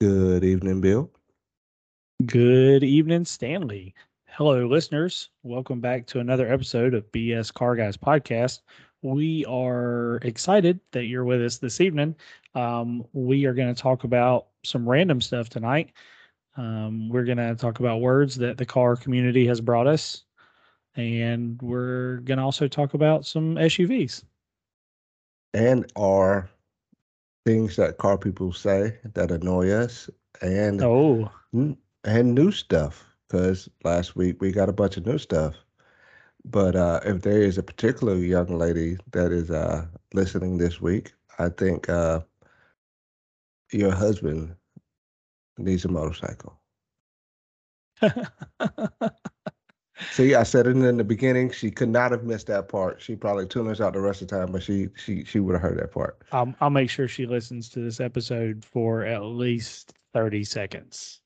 Good evening, Bill. Good evening, Stanley. Hello, listeners. Welcome back to another episode of BS Car Guys Podcast. We are excited that you're with us this evening. Um, we are going to talk about some random stuff tonight. Um, we're going to talk about words that the car community has brought us, and we're going to also talk about some SUVs. And are things that car people say that annoy us, and Oh, and new stuff. Because last week we got a bunch of new stuff. But uh, if there is a particular young lady that is uh, listening this week, I think uh, your husband needs a motorcycle. See, I said it in the beginning. She could not have missed that part. She probably tuned us out the rest of the time, but she she she would have heard that part. I'll, I'll make sure she listens to this episode for at least 30 seconds.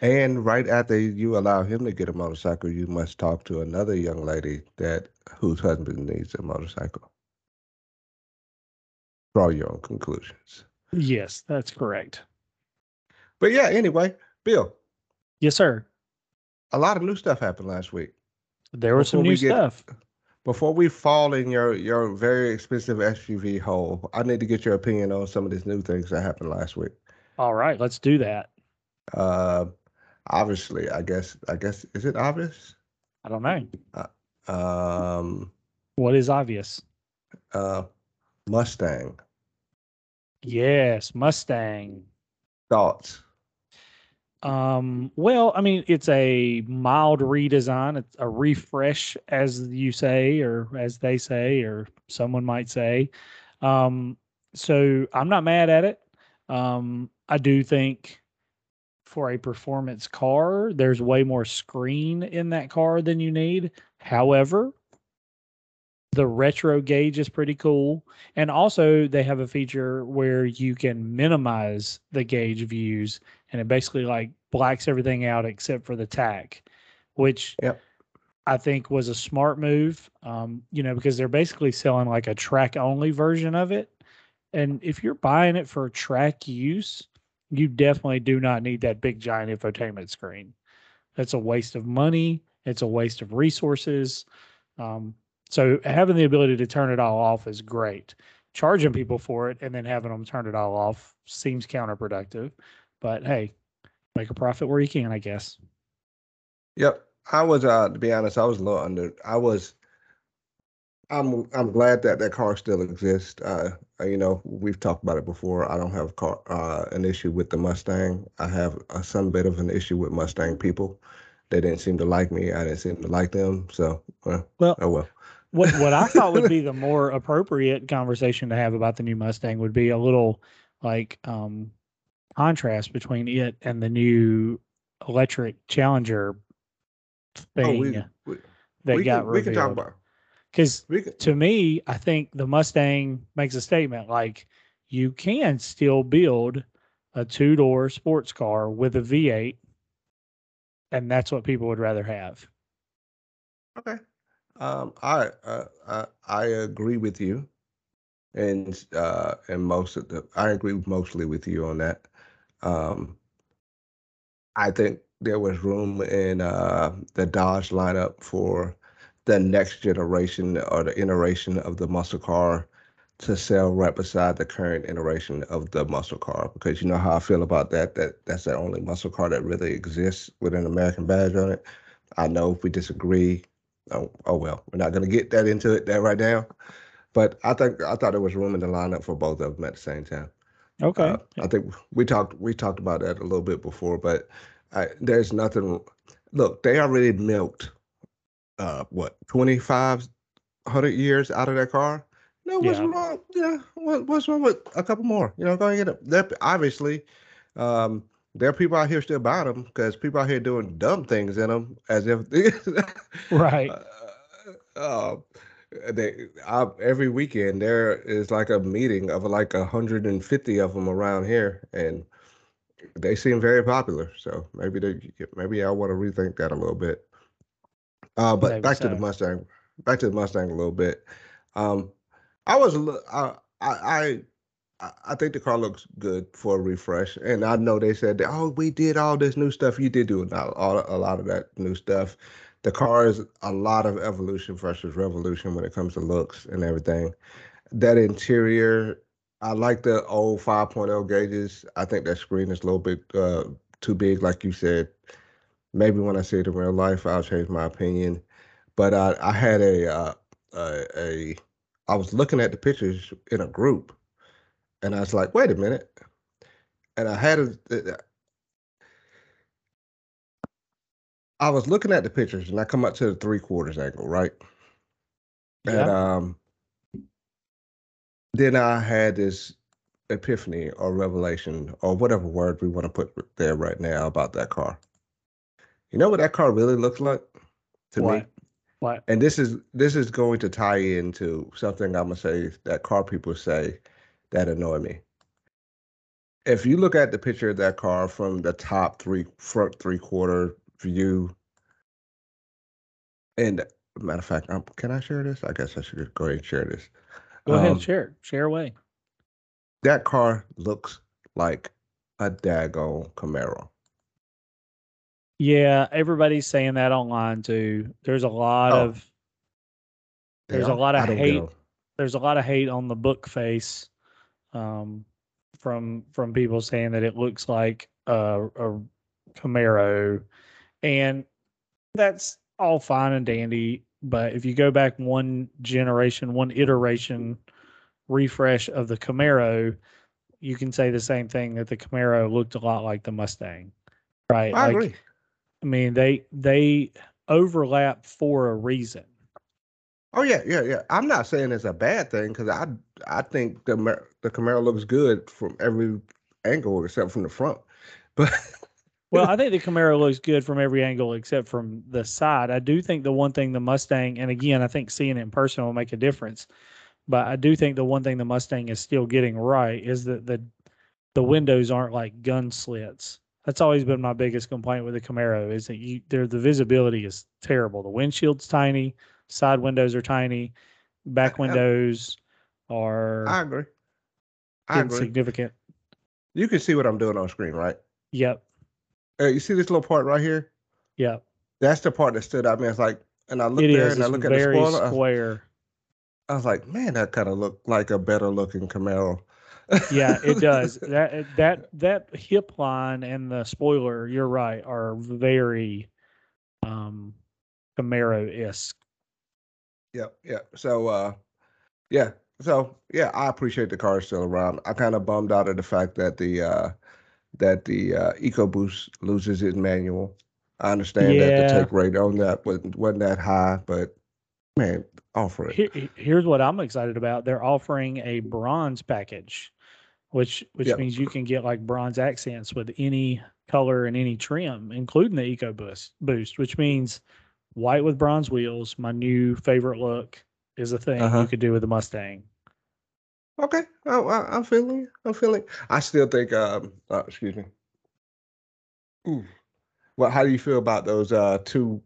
And right after you allow him to get a motorcycle, you must talk to another young lady that whose husband needs a motorcycle. Draw your own conclusions. Yes, that's correct. But yeah, anyway, Bill, Yes, sir. A lot of new stuff happened last week. There was some new get- stuff. Before we fall in your your very expensive SUV hole, I need to get your opinion on some of these new things that happened last week. All right, let's do that. Uh, obviously, I guess I guess is it obvious? I don't know. Um, What is obvious? uh, Mustang Yes, Mustang. thoughts. Um, well, I mean, it's a mild redesign, it's a refresh, as you say, or as they say, or someone might say. Um, so I'm not mad at it. Um, I do think for a performance car, there's way more screen in that car than you need. However, the retro gauge is pretty cool. And also, they have a feature where you can minimize the gauge views and it basically like blacks everything out except for the tach, which Yep. I think was a smart move. Um, you know, because they're basically selling like a track only version of it. And if you're buying it for track use, you definitely do not need that big giant infotainment screen. That's a waste of money. It's a waste of resources. Um, so having the ability to turn it all off is great. Charging people for it and then having them turn it all off seems counterproductive. But hey, make a profit where you can, I guess. Yep. I was uh to be honest, I was a little under I was I'm I'm glad that that car still exists. Uh uh, you know, we've talked about it before. I don't have car uh an issue with the Mustang. I have uh, some bit of an issue with Mustang people. They didn't seem to like me. I didn't seem to like them. So, well, Well, oh well. What what I thought would be the more appropriate conversation to have about the new Mustang would be a little like um contrast between it and the new electric Challenger Oh, thing we we, that we got can, we can talk revealed. about Because to me, I think the Mustang makes a statement like you can still build a two door sports car with a V8, and that's what people would rather have. Okay. Um, I uh, I I agree with you, and uh, and most of the I agree mostly with you on that. Um, I think there was room in uh, the Dodge lineup for the next generation or the iteration of the muscle car to sell right beside the current iteration of the muscle car because you know how I feel about that that that's the only muscle car that really exists with an American badge on it. I know if we disagree, oh, oh well, we're not going to get that into it there right now. But I think I thought there was room in the lineup for both of them at the same time. Okay. Uh, I think we talked we talked about that a little bit before, but I, there's nothing. Look, they already milked uh, what twenty five hundred years out of that car. No, what's Yeah. wrong? Yeah, what, what's wrong with a couple more? You know, go and get them. They're, obviously, um, there are people out here still buying them because people out here doing dumb things in them as if Right. uh, uh, they I, every weekend there is like a meeting of like 150 of them around here, and they seem very popular. So maybe they maybe I want to rethink that a little bit. Uh, but Maybe back to the. Mustang. Back to the Mustang a little bit. Um, I was a little. I I I think the car looks good for a refresh, and I know they said, that, "Oh, we did all this new stuff." You did do a lot, a lot of that new stuff. The car is a lot of evolution versus revolution when it comes to looks and everything. That interior, I like the old 5.0 gauges. I think that screen is a little bit uh, too big, like you said. Maybe when I see it in real life, I'll change my opinion. But I, I had a, uh, a, a, I was looking at the pictures in a group, and I was like, wait a minute. And I had a, I was looking at the pictures and I come up to the three quarters angle, right? Yeah. And um then I had this epiphany or revelation or whatever word we want to put there right now about that car. You know what that car really looks like to what? me? What? And this is this is going to tie into something I'm gonna say that car people say that annoy me. If you look at the picture of that car from the top three front three quarter view, and matter of fact, um, can I share this? I guess I should go ahead and share this. Go um, ahead, and share, share away. That car looks like a daggone Camaro. Yeah, everybody's saying that online too. There's a lot oh. of there's yeah, a lot of hate. There's a lot of hate on the book face um, from from people saying that it looks like a, a Camaro, and that's all fine and dandy. But if you go back one generation, one iteration refresh of the Camaro, you can say the same thing that the Camaro looked a lot like the Mustang, right? I like, agree. I mean, they they overlap for a reason. Oh yeah, yeah, yeah. I'm not saying it's a bad thing because I I think the the Camaro looks good from every angle except from the front. But well, I think the Camaro looks good from every angle except from the side. I do think the one thing the Mustang, and again, I think seeing it in person will make a difference. But I do think the one thing the Mustang is still getting right is that the the windows aren't like gun slits. That's always been my biggest complaint with the Camaro is that you there the visibility is terrible. The windshield's tiny, Side windows are tiny. Back windows are. I agree. I. Agree. You can see what I'm doing on screen, right? Yep. Uh, you see this little part right here? Yep. That's the part that stood out. I mean, it's like, and I look it there is. and I look at the spoiler. Square. I was like, man, that kind of looked like a better looking Camaro. yeah, it does. That that that hip line and the spoiler, you're right, are very um Camaro esque. Yep, yep. So uh yeah. So yeah, I appreciate the car still around. I kind of bummed out of the fact that the uh that the uh EcoBoost loses its manual. I understand yeah. that the take rate on that wasn't, wasn't that high, but man, offer it. Here, here's what I'm excited about. They're offering a bronze package, which which yep. means you can get like bronze accents with any color and any trim, including the EcoBoost boost, which means white with bronze wheels. My new favorite look is a thing uh-huh. you could do with a Mustang. Okay, oh, I, am feeling. I'm feeling. I still think. Um, uh, excuse me. Ooh. Well, how do you feel about those uh two?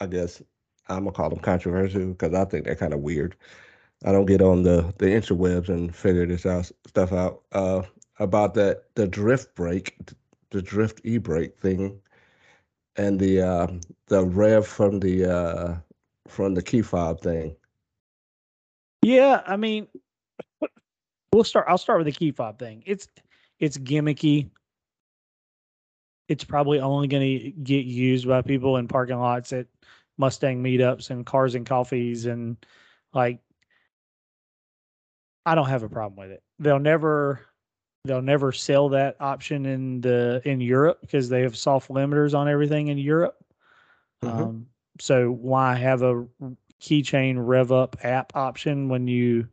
I guess I'm gonna call them controversial because I think they're kind of weird. I don't get on the the interwebs and figure this out stuff out. Uh, about that the drift brake, the drift e brake thing and the uh, the rev from the uh, from the key fob thing. Yeah, I mean, we'll start. I'll start with the key fob thing. It's it's gimmicky. It's probably only going to get used by people in parking lots at Mustang meetups and cars and coffees and like. I don't have a problem with it. They'll never they'll never sell that option in the in Europe because they have soft limiters on everything in Europe. Mm-hmm. Um, so why have a keychain rev up app option when you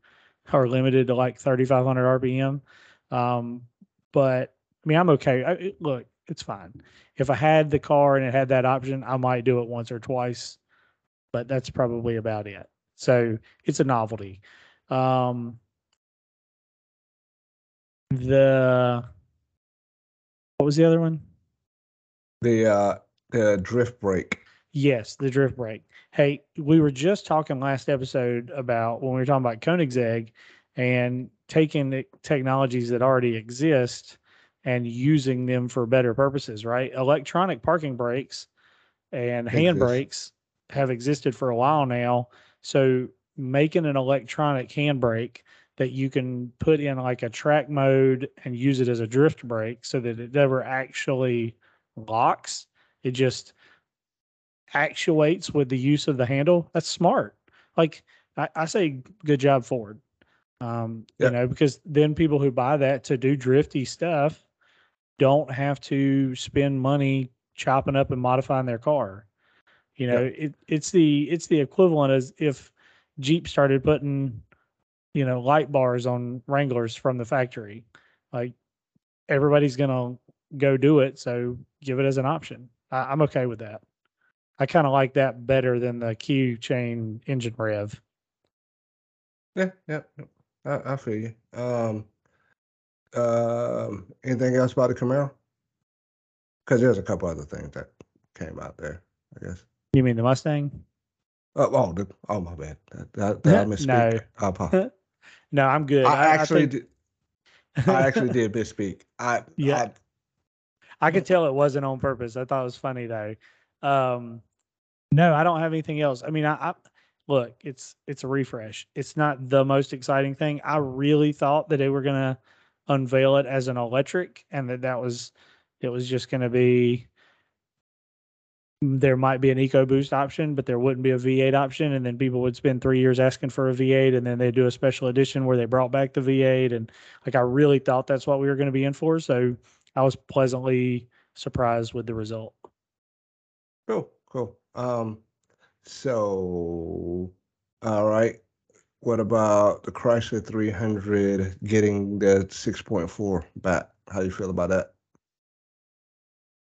are limited to like 3500 RPM? Um, but I mean, I'm okay. I, look, it's fine. If I had the car and it had that option, I might do it once or twice, but that's probably about it. So it's a novelty. Um, the what was the other one? The uh the drift brake. Yes, the drift brake. Hey, we were just talking last episode about when we were talking about Koenigsegg, and taking the technologies that already exist and using them for better purposes, right? Electronic parking brakes and hand brakes have existed for a while now. So making an electronic handbrake that you can put in like a track mode and use it as a drift brake so that it never actually locks. It just actuates with the use of the handle. That's smart. Like I, I say good job Ford. Um, Yep. you know, because then people who buy that to do drifty stuff don't have to spend money chopping up and modifying their car. You know, it, it's the it's the equivalent as if Jeep started putting, you know, light bars on Wranglers from the factory. Like everybody's gonna go do it, so give it as an option. I, I'm okay with that. I kind of like that better than the Q chain engine rev. Yeah, yeah. I, I feel you. Um, um, anything else about the Camaro? Because there's a couple other things that came out there, I guess. You mean the Mustang? Oh, oh, the, oh my bad. That, I- did I No. I apologize. No, I'm good. I I, I actually think- did. I actually did misspeak. I Yeah. I could tell it wasn't on purpose. I thought it was funny though. Um, no, I don't have anything else. I mean, I, I look, it's it's a refresh. It's not the most exciting thing. I really thought that they were gonna unveil it as an electric, and that that was it was just gonna be there might be an EcoBoost option, but there wouldn't be a V8 option, and then people would spend three years asking for a V8, and then they do a special edition where they brought back the V8, and like I really thought that's what we were going to be in for. So I was pleasantly surprised with the result. Cool, cool. Um, so, all right. What about the Chrysler 300 getting the 6.4 back? How do you feel about that?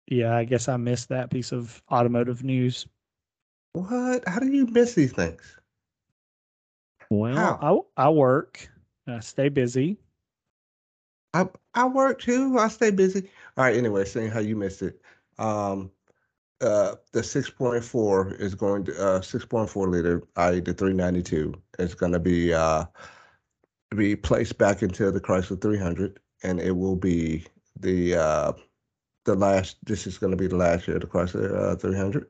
Yeah, I guess I missed that piece of automotive news. What? How do you miss these things? Well, I, I work, I stay busy. I I work too. I stay busy. All right. Anyway, seeing how you missed it. Um, uh, the 6.4 is going to uh 6.4 liter, i.e. the 392, is going to be uh be placed back into the Chrysler 300, and it will be the uh the last. This is going to be the last year of the Chrysler uh, 300,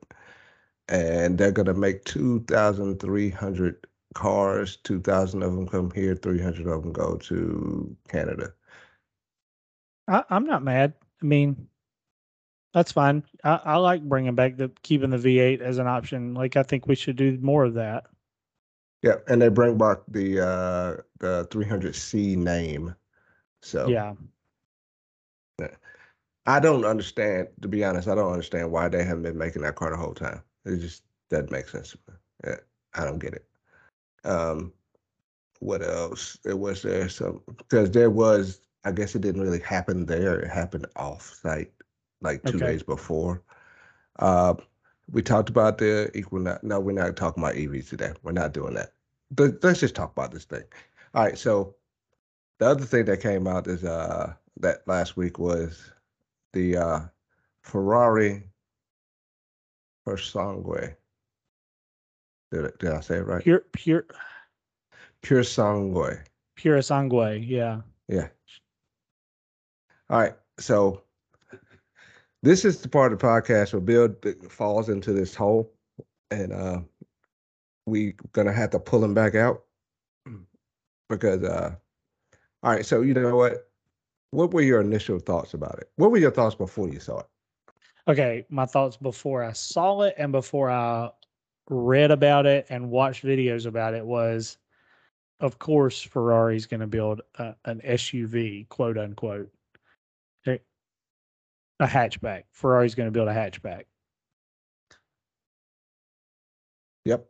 and they're going to make 2,300 cars. 2,000 of them come here. 300 of them go to Canada. I, I'm not mad. I mean, that's fine. I, I like bringing back the keeping the V8 as an option. Like I think we should do more of that. Yeah, and they bring back the uh the 300C name. So Yeah, I don't understand, to be honest, I don't understand why they haven't been making that car the whole time. It just doesn't make sense to me. Yeah, I don't get it. Um what else? There was there some because there was I guess it didn't really happen there. It happened off site like two Okay. days before. Uh we talked about the Equinox. No, we're not talking about EVs today. We're not doing that. But let's just talk about this thing. All right, so the other thing that came out is uh that last week was the uh Ferrari Sangue. Did, I- did I say it right? pure pure Pure Sangue. pure sangue. Yeah. Yeah. All right. So this is the part of the podcast where Bill falls into this hole, and uh, we gonna have to pull him back out because. uh All right. So you know what? What were your initial thoughts about it? What were your thoughts before you saw it? Okay, my thoughts before I saw it and before I read about it and watched videos about it was, of course, Ferrari's going to build a, an SUV, quote unquote, a, hatchback. Ferrari's going to build a hatchback. Yep.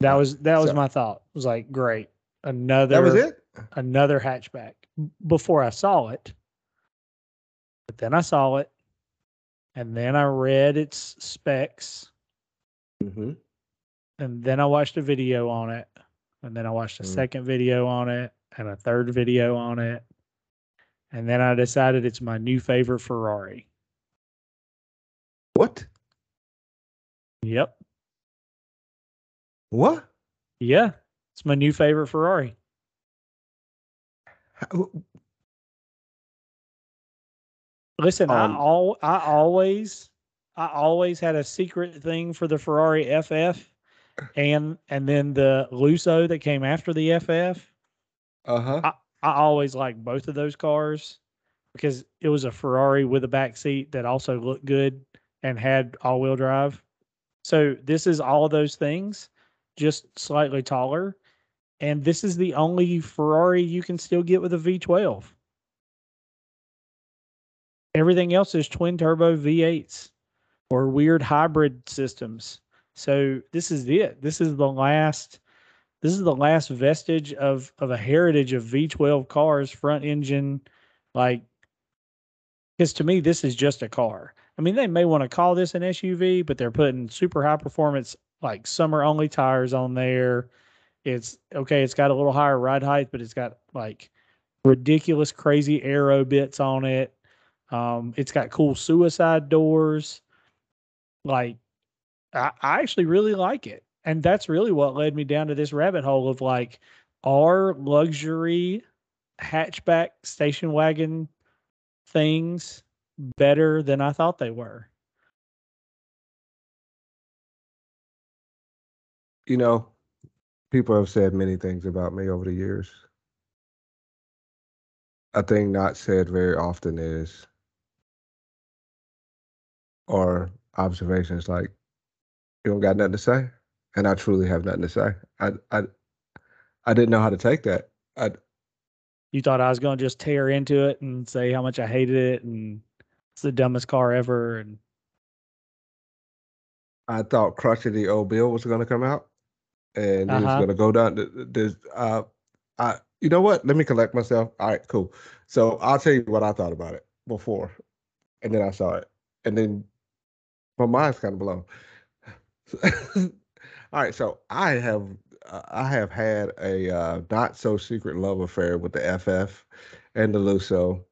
That was that was So- my thought. It was like, great, another That was it. another hatchback. Before I saw it, but then I saw it, and then I read its specs. hmm and then I watched a video on it, and then I watched a Mm. second video on it, and a third video on it, and then I decided it's my new favorite Ferrari. What? Yep, What? yeah, it's my new favorite Ferrari. Listen, Um, I all I always I always had a secret thing for the Ferrari FF and and then the Lusso that came after the FF. Uh huh. I always liked both of those cars because it was a Ferrari with a back seat that also looked good and had all-wheel drive. So this is all of those things, just slightly taller. And this is the only Ferrari you can still get with a V12. Everything else is twin turbo V8s or weird hybrid systems. So this is it. This is the last this is the last vestige of of a heritage of V12 cars, front engine, like because to me this is just a car. I mean, they may want to call this an SUV, but they're putting super high performance like summer only tires on there. It's okay, it's got a little higher ride height, but it's got like ridiculous crazy aero bits on it. Um, it's got cool suicide doors. Like I, I actually really like it. And that's really what led me down to this rabbit hole of like, are luxury hatchback station wagon things better than I thought they were? You know, people have said many things about me over the years. A thing not said very often is, or observations like, you don't got nothing to say, and I truly have nothing to say. I I I didn't know how to take that. I You thought I was going to just tear into it and say how much I hated it and it's the dumbest car ever. And I thought the Old Bill was going to come out, and Uh-huh. going to go down. th- th- There's, uh, I, you know what? Let me collect myself. All right, cool. So I'll tell you what I thought about it before, and then I saw it, and then my mind's kind of blown. All right, so I have, uh, I have had a uh, not so secret love affair with the FF and the Lusso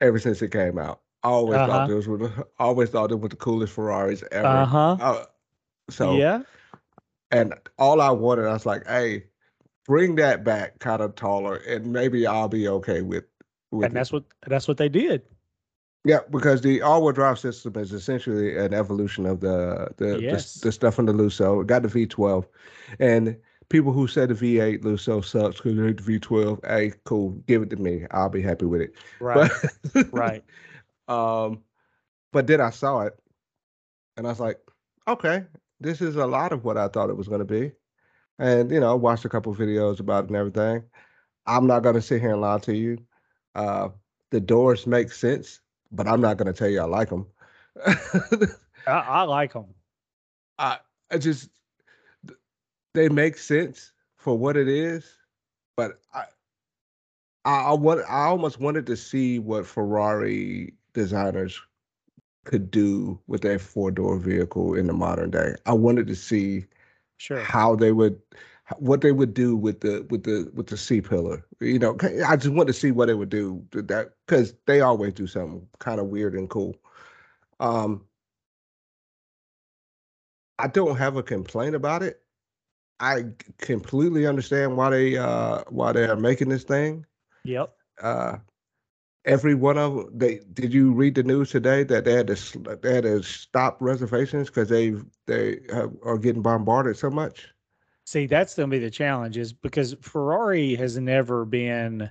ever since it came out. I always Uh-huh. thought those were, the, always thought they were the coolest Ferraris ever. uh huh. Uh, so yeah. And all I wanted, I was like, hey, bring that back kind of taller, and maybe I'll be okay with with And it. that's what that's what they did. Yeah, because the all-wheel drive system is essentially an evolution of the the the, Yes. the stuff in the Lusso. It got the V12, and people who said the V8 Lusso sucks because they hate the V12, hey, cool, give it to me. I'll be happy with it. Right. But, right. Um, but then I saw it, and I was like, okay, this is a lot of what I thought it was going to be. And you know, I watched a couple videos about it and everything. I'm not going to sit here and lie to you. Uh, the doors make sense, but I'm not going to tell you I like them. I, I like them. I, I just they make sense for what it is, but I, I, I want I almost wanted to see what Ferrari designers could do with their four door vehicle in the modern day. I wanted to see Sure. how they would what they would do with the with the with the C pillar. You know, I just want to see what they would do to that because they always do something kind of weird and cool. Um, I don't have a complaint about it. I completely understand why they uh why they are making this thing. Yep. Uh every one of 'em- they did you read the news today that they had to they had to stop reservations because they they have, are getting bombarded so much. See, that's going to be the challenge is because Ferrari has never been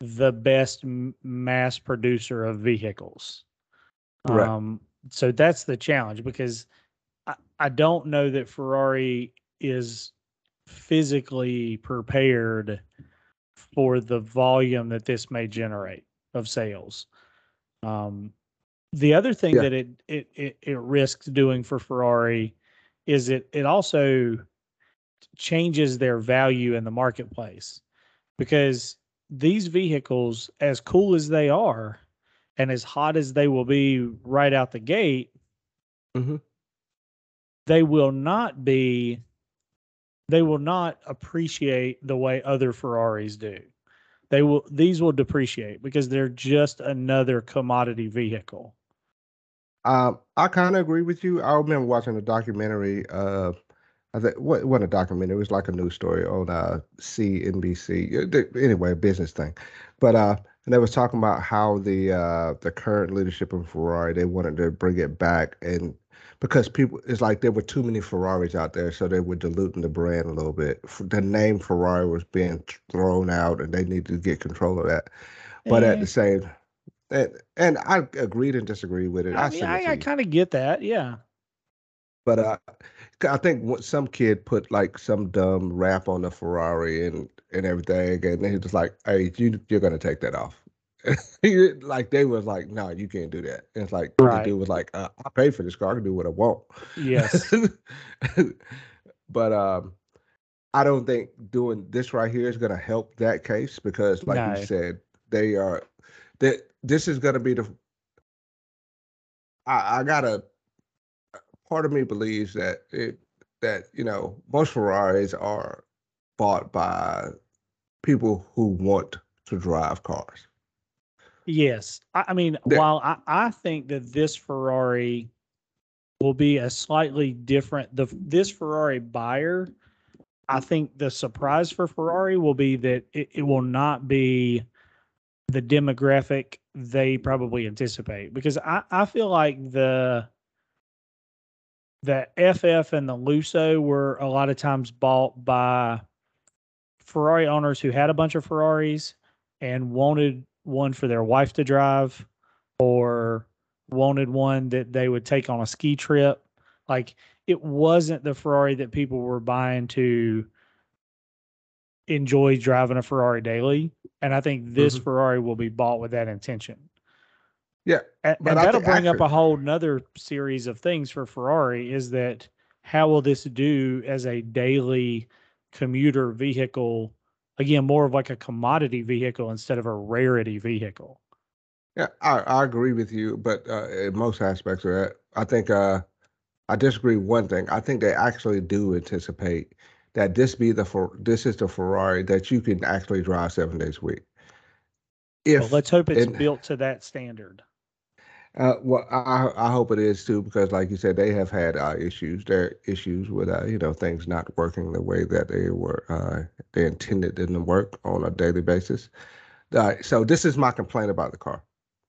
the best mass producer of vehicles. Right. Um, so that's the challenge because I, I don't know that Ferrari is physically prepared for the volume that this may generate of sales. Um, the other thing Yeah. that it, it it it risks doing for Ferrari is it it also changes their value in the marketplace because these vehicles as cool as they are and as hot as they will be right out the gate Mhm. they will not be they will not appreciate the way other ferraris do they will these will depreciate because they're just another commodity vehicle Um, I kind of agree with you. I remember watching a documentary uh I think what what a documentary. It was like a news story on uh CNBC. Anyway, a business thing, but uh, and they was talking about how the uh the current leadership of Ferrari they wanted to bring it back and because people it's like there were too many Ferraris out there, so they were diluting the brand a little bit. The name Ferrari was being thrown out, and they needed to get control of that. But at the same, and, and I agreed and disagreed with it. I, mean, I, I kind of get that, yeah. But uh, I think some kid put like some dumb rap on the Ferrari and and everything, and he was like, "Hey, you you're gonna take that off." like they was like, "No, you can't do that." And it's like right. the dude was like, uh, "I paid for this car. I can do what I want." Yes. but um, I don't think doing this right here is gonna help that case because, like no. you said, they are that this is gonna be the. I, I gotta part of me believes that it that you know most Ferraris are bought by people who want to drive cars. Yes, I, I mean, while I, I think that this Ferrari will be a slightly different the this Ferrari buyer. I think the surprise for Ferrari will be that it, it will not be the demographic they probably anticipate because I, I feel like the the FF and the Lusso were a lot of times bought by Ferrari owners who had a bunch of Ferraris and wanted one for their wife to drive or wanted one that they would take on a ski trip. Like it wasn't the Ferrari that people were buying to enjoy driving a Ferrari daily. And I think this mm-hmm. Ferrari will be bought with that intention. Yeah. And, and that'll bring up a whole nother series of things for Ferrari is that how will this do as a daily commuter vehicle? Again, more of like a commodity vehicle instead of a rarity vehicle. Yeah, I, I agree with you, but uh, in most aspects of that, I think uh, I disagree. One thing, I think they actually do anticipate that this be the for this is the Ferrari that you can actually drive seven days a week. If well, let's hope it's and, built to that standard. Uh, well, I I hope it is too because, like you said, they have had uh, issues. Their issues with uh, you know things not working the way that they were uh, they intended them to work on a daily basis. Uh, so this is my complaint about the car.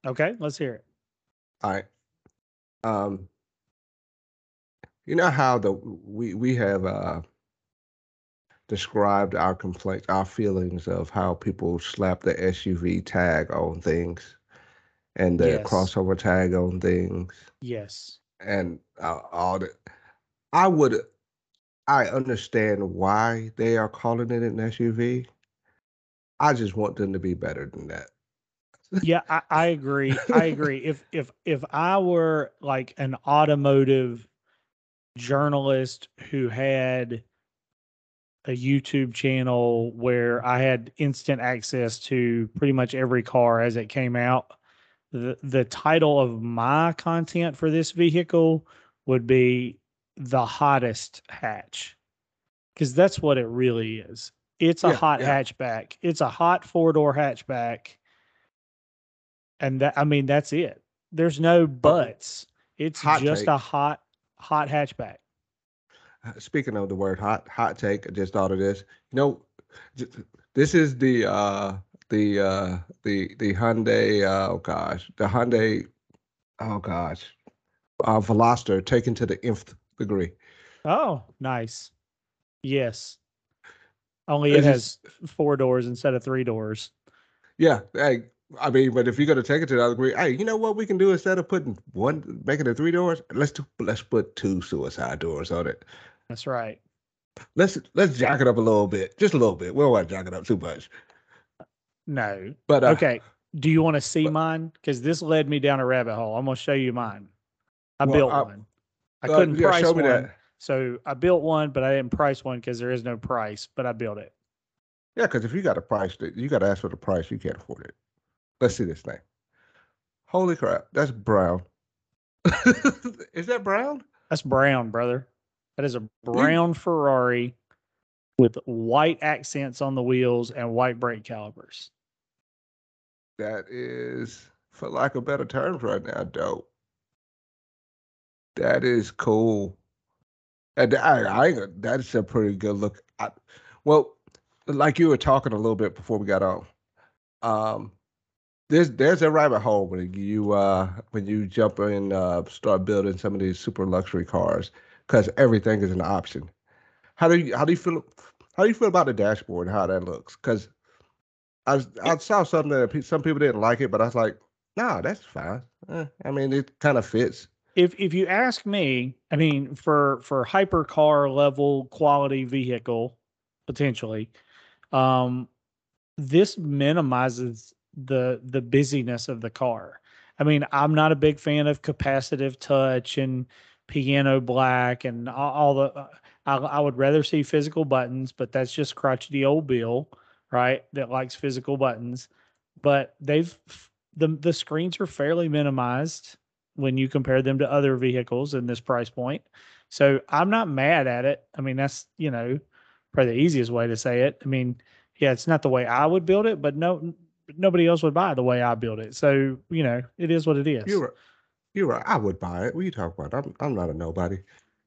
Okay, let's hear it. All right. Um, you know how the we we have uh described our complaints, our feelings of how people slap the SUV tag on things and the yes. crossover tag on things. Yes. And uh, all that. I would, I understand why they are calling it an SUV. I just want them to be better than that. yeah, I, I agree. I agree. If if if I were like an automotive journalist who had a YouTube channel where I had instant access to pretty much every car as it came out, the the title of my content for this vehicle would be the hottest hatch. Because that's what it really is. It's a yeah, hot yeah. hatchback. It's a hot four door hatchback. And that i mean that's it. There's no buts. It's hot just take. a hot hot hatchback. Uh, speaking of the word hot hot take i just thought of this. You know this is the uh the uh the the Hyundai uh, oh gosh the Hyundai oh gosh uh Veloster taken to the nth degree. Oh, nice. Yes. Only it has four doors instead of three doors. Yeah. Hey, I mean, but if you're gonna take it to the other degree, hey, you know what we can do instead of putting one making it three doors? Let's do, let's put two suicide doors on it. That's right. Let's let's jack it up a little bit, just a little bit. We don't want to jack it up too much. No. But uh, okay. Do you want to see but, mine? Because this led me down a rabbit hole. I'm gonna show you mine. I well, built I, one. I uh, couldn't price one, that. so I built one, but I didn't price one because there is no price. But I built it. Yeah, because if you got a price, you got to ask for the price. You can't afford it. Let's see this thing. Holy crap! That's brown. is that brown? That's brown, brother. That is a brown you, Ferrari with white accents on the wheels and white brake calipers. That is, for lack of better terms, right now, dope. That is cool. And I, I that's a pretty good look. I, well, like you were talking a little bit before we got on. Um, there's there's a rabbit hole when you uh when you jump in uh start building some of these super luxury cars because everything is an option. How do you how do you feel how do you feel about the dashboard and how that looks? Because I I saw something that some people didn't like it, but I was like, nah, that's fine. Eh, I mean, it kind of fits. If if you ask me, I mean, for for hypercar level quality vehicle, potentially, um, this minimizes the the busyness of the car. I mean, I'm not a big fan of capacitive touch and piano black and all, all the. Uh, I, I, would rather see physical buttons, but that's just crotchety old Bill, right? That likes physical buttons. But they've the the screens are fairly minimized when you compare them to other vehicles in this price point. So I'm not mad at it. I mean, that's you know probably the easiest way to say it. I mean, yeah, it's not the way I would build it, but no, nobody else would buy the way I build it. So you know, it is what it is. You're right. You're right. I would buy it. What are you talking about? I'm I'm not a nobody.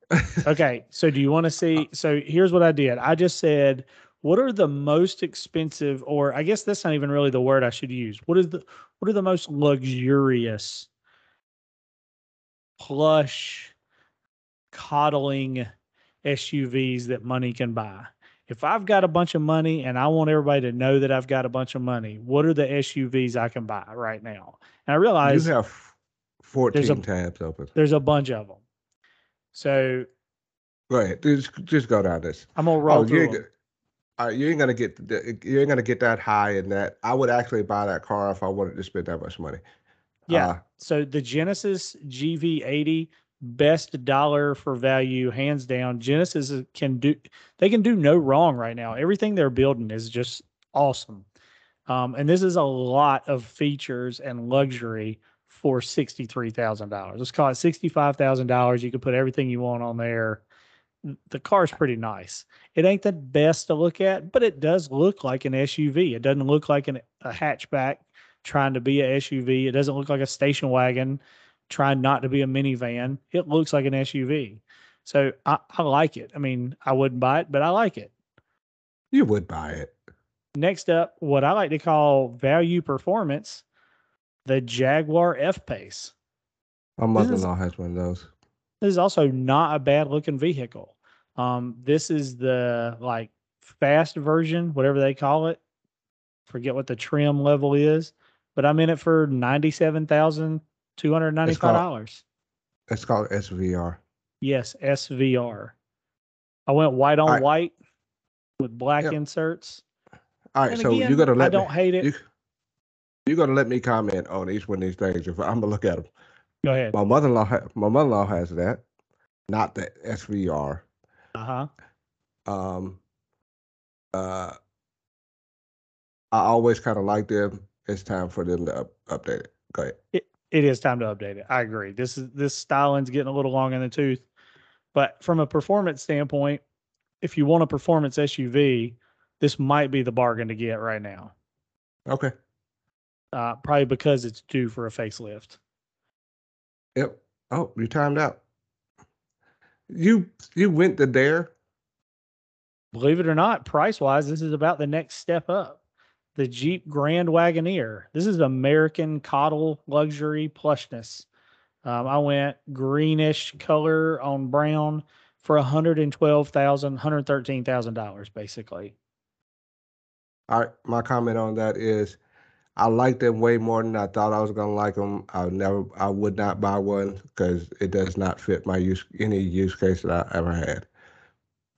okay, so do you want to see? So here's what I did. I just said, what are the most expensive, or I guess that's not even really the word I should use. What is the what are the most luxurious, plush, coddling SUVs that money can buy? if I've got a bunch of money and I want everybody to know that I've got a bunch of money, what are the SUVs I can buy right now? And I realize you have 14 a, tabs open. There's a bunch of them. So go ahead. Just, just go down this. I'm gonna roll oh, through. You ain't, you ain't gonna get you ain't gonna get that high in that. I would actually buy that car if I wanted to spend that much money. Yeah. Uh, so the Genesis GV80 best dollar for value hands down genesis can do they can do no wrong right now everything they're building is just awesome um, and this is a lot of features and luxury for $63000 let's call it $65000 you can put everything you want on there the car is pretty nice it ain't the best to look at but it does look like an suv it doesn't look like an, a hatchback trying to be a suv it doesn't look like a station wagon trying not to be a minivan. It looks like an SUV. So I, I like it. I mean, I wouldn't buy it, but I like it. You would buy it. Next up, what I like to call value performance, the Jaguar F Pace. My mother in law has one of those. This is also not a bad looking vehicle. Um, this is the like fast version, whatever they call it. Forget what the trim level is, but I'm in it for ninety seven thousand Two hundred ninety-five dollars. It's called SVR. Yes, SVR. I went white on white with black yep. inserts. All right, and so again, you got to let. I don't me, hate it. You, you're gonna let me comment on each one of these things. If I'm gonna look at them. Go ahead. My mother-in-law, ha- my mother-in-law has that, not the SVR. Uh huh. Um. Uh. I always kind of like them. It's time for them to up, update it. Go ahead. It, it is time to update it. I agree. This is this styling's getting a little long in the tooth. But from a performance standpoint, if you want a performance SUV, this might be the bargain to get right now. Okay. Uh, probably because it's due for a facelift. Yep. Oh, you timed out. You you went to Dare. Believe it or not, price wise, this is about the next step up the Jeep Grand Wagoneer. This is American Coddle Luxury Plushness. Um, I went greenish color on brown for $112,000, $113,000 basically. All right. My comment on that is I like them way more than I thought I was going to like them. I never, I would not buy one because it does not fit my use, any use case that I ever had.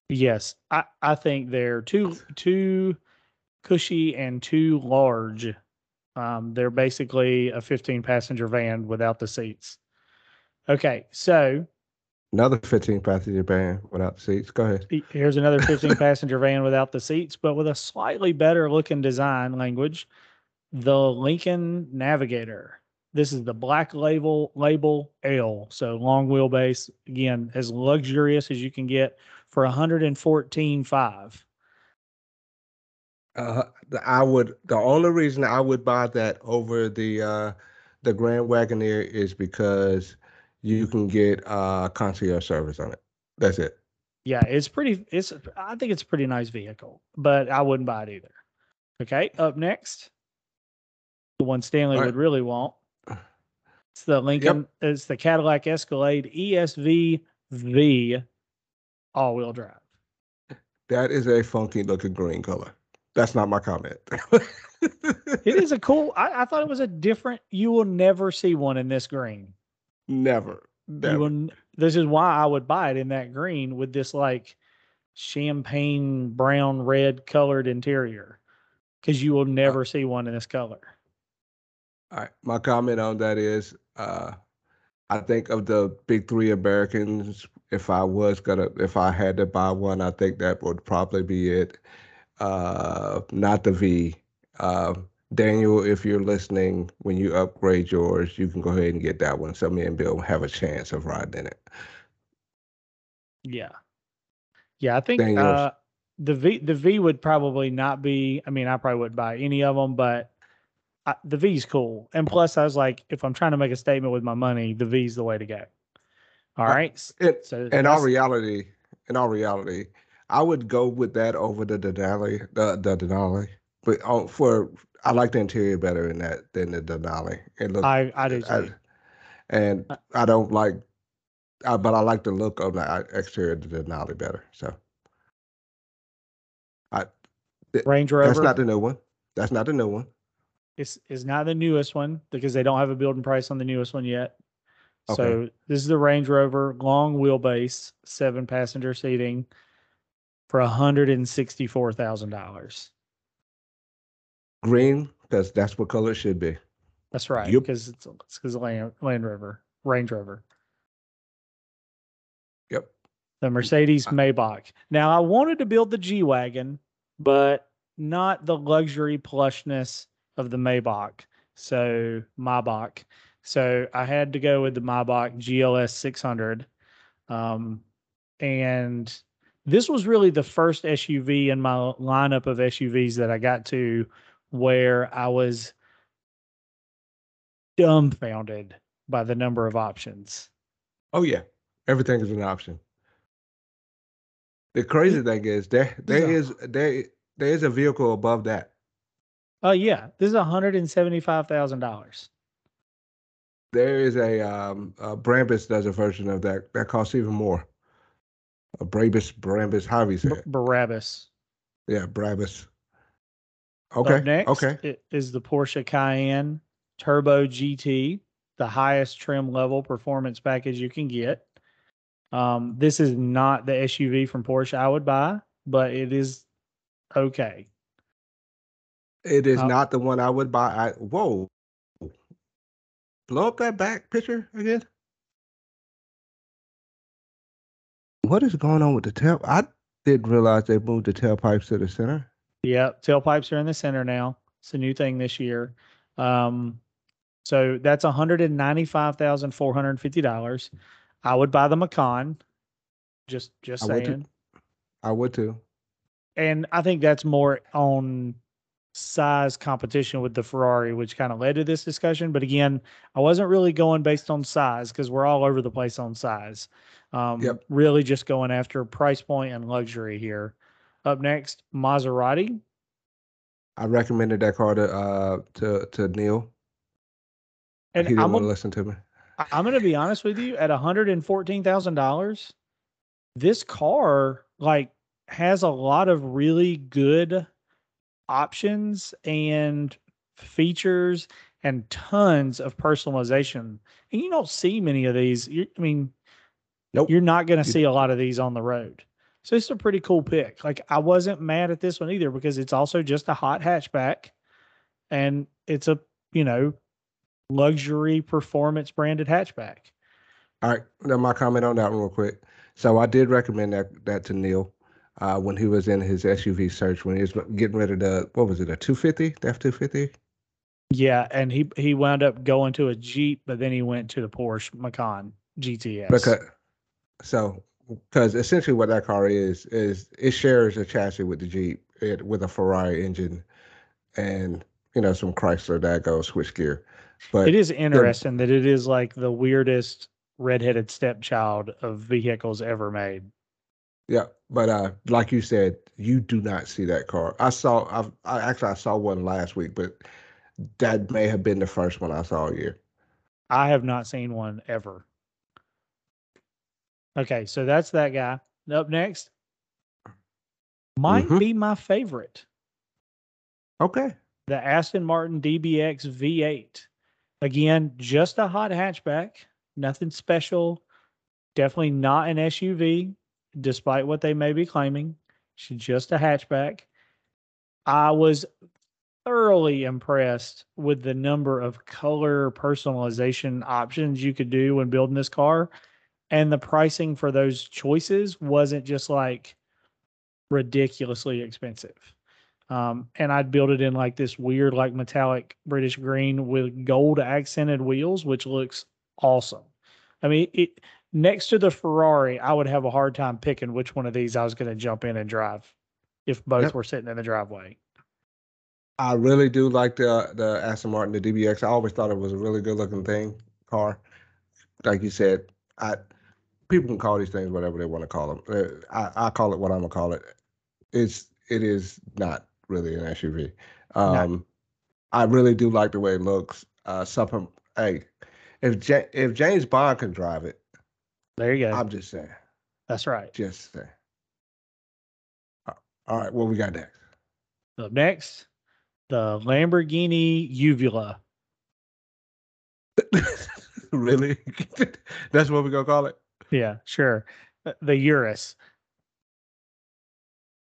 Yes. I, I think they're too, too, cushy and too large. Um, they're basically a 15 passenger van without the seats. Okay, so another 15 passenger van without the seats. Go ahead. Here's another 15 passenger van without the seats, but with a slightly better looking design language. The Lincoln Navigator. This is the black label label L, so long wheelbase. Again, as luxurious as you can get for 114.5. Uh, I would. The only reason I would buy that over the uh, the Grand Wagoneer is because you can get uh, concierge service on it. That's it. Yeah, it's pretty. It's I think it's a pretty nice vehicle, but I wouldn't buy it either. Okay, up next, the one Stanley right. would really want. It's the Lincoln. It's the Cadillac Escalade ESV V all-wheel drive. That is a funky looking green color. That's not my comment. It is a cool. I, I thought it was a different. You will never see one in this green. never. Never. will, this is why I would buy it in that green with this like champagne brown red colored interior, because you will never see one in this color. All right. My comment on that is uh I think of the big three Americans, if I was gonna if I had to buy one, I think that would probably be it. Uh not the V. Uh, Daniel, if you're listening, when you upgrade yours, you can go ahead and get that one. So me and Bill have a chance of riding it. Yeah. Yeah, I think uh, the V the V would probably not be. I mean, I probably wouldn't buy any of them, but I, the V's cool. And plus, I was like, if I'm trying to make a statement with my money, the V's the way to go. All right. In, So in all reality, in all reality, I would go with that over the Denali, the the Denali. But uh, for I like the interior better in that than the Denali. It looks I I do I- and Uh, I don't like, I, but I like the look of the uh, exterior of the Denali better. So I Range Rover. that's not the new one. That's not the new one. It's is not the newest one because they don't have a building price on the newest one yet. Okay. So this is the Range Rover long wheelbase, seven passenger seating for hundred and sixty four thousand dollars. Green because that's what color should be. That's right, Yep. because it's it's because Land Land Rover, Range Rover, Yep. the Mercedes Maybach. Now I wanted to build the G wagon, but not the luxury plushness of the Maybach. So Maybach. So I had to go with the Maybach GLS 600. Um, and this was really the first SUV in my lineup of SUVs that I got to where I was dumbfounded by the number of options. Oh yeah, everything is an option. The crazy thing is there there is there there is a vehicle above that. Oh yeah, this is hundred and seventy-five thousand dollars. There is a um uh, Brambus does a version of that that costs even more. A Brabus, Brambus, however you say it. Barabbas. Yeah, Brabus. Up Okay. next Okay. is the Porsche Cayenne Turbo GT, the highest trim level performance package you can get. Um, this is not the SUV from Porsche I would buy, but it is okay. It is not the one I would buy. I, whoa. Blow up that back picture again. What is going on with the tail? I didn't realize they moved the tailpipes to the center. Yep, tailpipes are in the center now. It's a new thing this year. Um, so that's one hundred and ninety-five thousand four hundred fifty dollars. I would buy the Macan. Just, just I would saying. I would too. and I think that's more on size competition with the Ferrari, which kind of led to this discussion. But again, I wasn't really going based on size because we're all over the place on size. Um, Yep. Really just going after price point and luxury here. Up next, Maserati. I recommended that car to uh to to Neil. And he didn't I'm, want to listen to me. I'm going to be honest with you at $114,000, this car like has a lot of really good options and features and tons of personalization. And you don't see many of these. You, I mean, Nope. you're not going to see a lot of these on the road. So it's a pretty cool pick. Like I wasn't mad at this one either because it's also just a hot hatchback and it's a, you know, luxury performance branded hatchback. All right, now my comment on that one real quick. So I did recommend that that to Neil uh, when he was in his SUV search when he was getting rid of the what was it a 250 the F 250 Yeah, and he he wound up going to a Jeep, but then he went to the Porsche Macan GTS. because so because essentially what that car is is it shares a chassis with the Jeep it, with a Ferrari engine and you know some Chrysler that goes switch gear. but it is interesting that it is like the weirdest redheaded stepchild of vehicles ever made. Yeah, but uh, like you said, you do not see that car. I saw. I've, I actually I saw one last week, but that may have been the first one I saw all year. I have not seen one ever. Okay, so that's that guy. Up next, might Mhm. be my favorite, Okay. the Aston Martin DBX V8. Again, just a hot hatchback, nothing special. Definitely not an SUV, despite what they may be claiming. She's just a hatchback. I was thoroughly impressed with the number of color personalization options you could do when building this car. And the pricing for those choices wasn't just like ridiculously expensive. Um, and I'd build it in like this weird, like metallic British green with gold accented wheels, which looks awesome. I mean, it next to the Ferrari, I would have a hard time picking which one of these I was going to jump in and drive if both Yep. were sitting in the driveway. I really do like the the Aston Martin, the DBX. I always thought it was a really good looking thing car. Like you said, I people can call these things whatever they want to call them. Uh, I, I call it what I'm gonna call it. It's it is not really an SUV. Um, I really do like the way it looks. Uh, something. Hey, if Ja- if James Bond can drive it, There you go. I'm just saying. That's right. Just saying. All right, what we got next? Up next, the Lamborghini Uvula. really? That's what we're gonna call it. Yeah, sure. Uh, The Urus.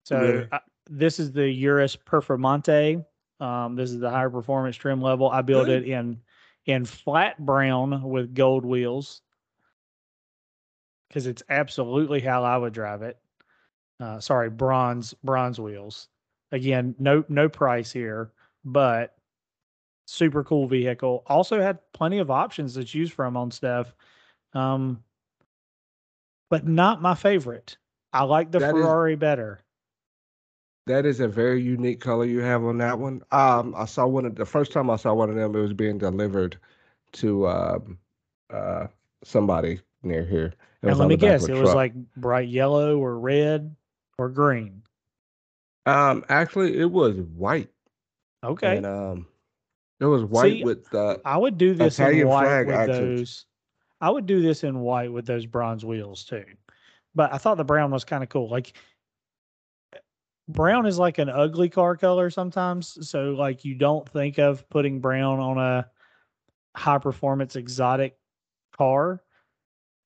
So Really? uh, this is the Urus Performante. Um, this is the higher performance trim level. I built Good. it in in flat brown with gold wheels because it's absolutely how I would drive it. Uh, sorry, bronze bronze wheels. Again, no no price here, but super cool vehicle. Also had plenty of options to choose from on stuff. Um, but not my favorite. I like the That is- Ferrari better. That is a very unique color you have on that one. Um, I saw one of the first time I saw one of them. It was being delivered to um, uh, somebody near here. And let me guess, it was like bright yellow or red or green. um, actually, it was white. Okay. And um, it was white See, with uh, I would do this in white with accents. those. I would do this in white with those bronze wheels too. But I thought the brown was kind of cool. Like brown is like an ugly car color sometimes. So like you don't think of putting brown on a high performance exotic car.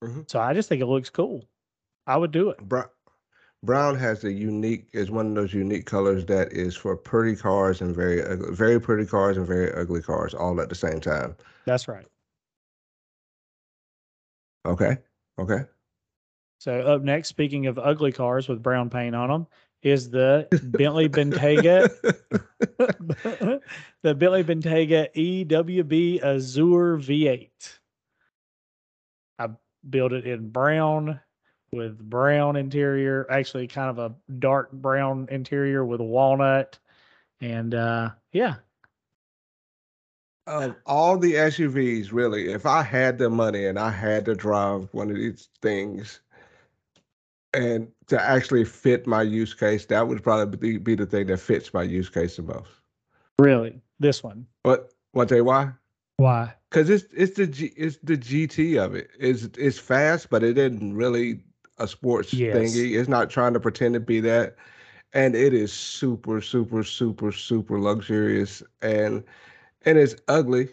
Mhm. So I just think it looks cool. I would do it. brown. Brown has a unique is one of those unique colors that is for pretty cars and very ugly, very pretty cars and very ugly cars all at the same time. That's right. Okay. Okay. So up next, speaking of ugly cars with brown paint on them, is the Bentley Bentayga the Billy Bentayga EWB Azure V8. I built it in brown with brown interior, actually kind of a dark brown interior with walnut. And uh yeah, Of all the SUVs, really, if I had the money and I had to drive one of these things and to actually fit my use case, that would probably be, be the thing that fits my use case the most. really. This one. But want to tell you why? Why? Because it's it's the G, it's the GT of it. It's it's fast, but it isn't really a sports Yes. thingy. It's not trying to pretend to be that, and it is super super super super luxurious and and it's ugly,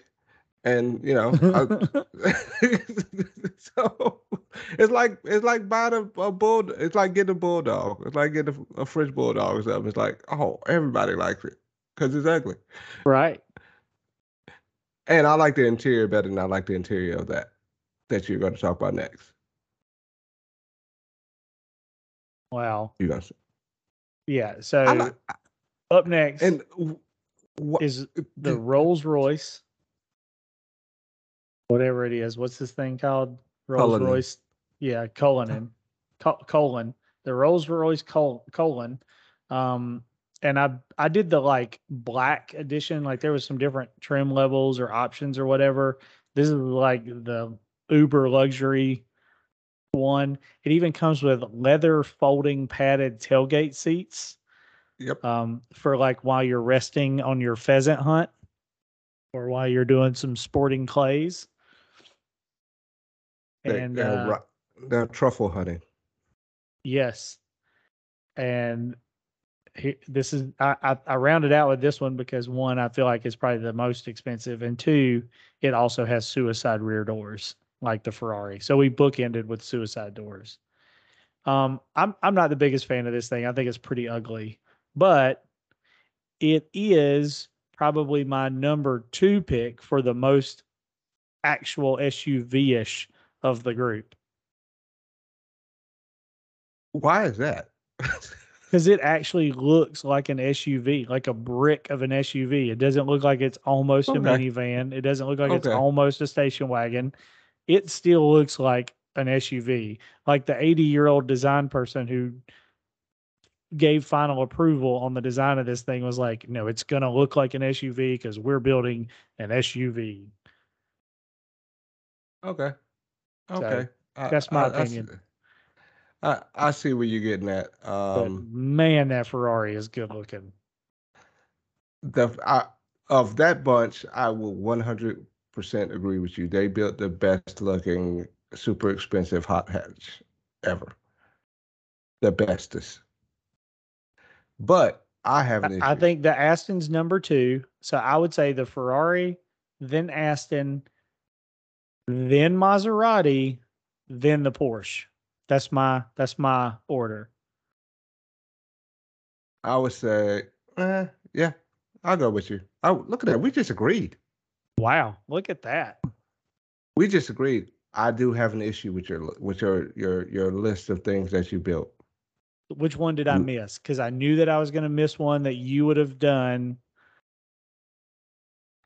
and you know, I, so it's like it's like buying a, a bull. It's like getting a bulldog. It's like getting a, a French bulldog or something. It's like oh, everybody likes it because it's ugly. right. And I like the interior better than I like the interior of that that you're going to talk about next. Wow. You're going. Yeah. So like, up next and w- what is the Rolls Royce, whatever it is. What's this thing called? Rolls Cullinan. Royce. Yeah, Cullinan. Col- Colon. The Rolls Royce Col- Colon. Um, and I I did the like black edition. Like there was some different trim levels or options or whatever. This is like the uber luxury one. It even comes with leather folding padded tailgate seats Yep. um, for like while you're resting on your pheasant hunt or while you're doing some sporting clays. And they're, uh, they're truffle hunting. Yes. And this is I, I I rounded out with this one because one I feel like it's probably the most expensive, and two, it also has suicide rear doors like the Ferrari. So we bookended with suicide doors. Um, I'm I'm not the biggest fan of this thing. I think it's pretty ugly, but it is probably my number two pick for the most actual SUV ish of the group. Why is that? because it actually looks like an SUV, like a brick of an SUV. It doesn't look like it's almost a minivan. It doesn't look like it's almost a station wagon. It still looks like an SUV. Like the 80 year old design person who gave final approval on the design of this thing was like, no, it's going to look like an SUV because we're building an SUV. okay. Okay. I- that's my I- opinion. I, I see where you're getting at. But Um, man, that Ferrari is good looking. the I, of that bunch, I will 100% agree with you. They built the best looking, super expensive hot hatch ever. The bestest. But I have an issue. I think the Aston's number two. So I would say the Ferrari, then Aston, then Maserati, then the Porsche. That's my that's my order. I would say, eh, yeah, I'll go with you. Oh, look at that. We just agreed. Wow, look at that. We just agreed. I do have an issue with your with your your your list of things that you built. Which one did I Mm. miss? Because I knew that I was going to miss one that you would have done.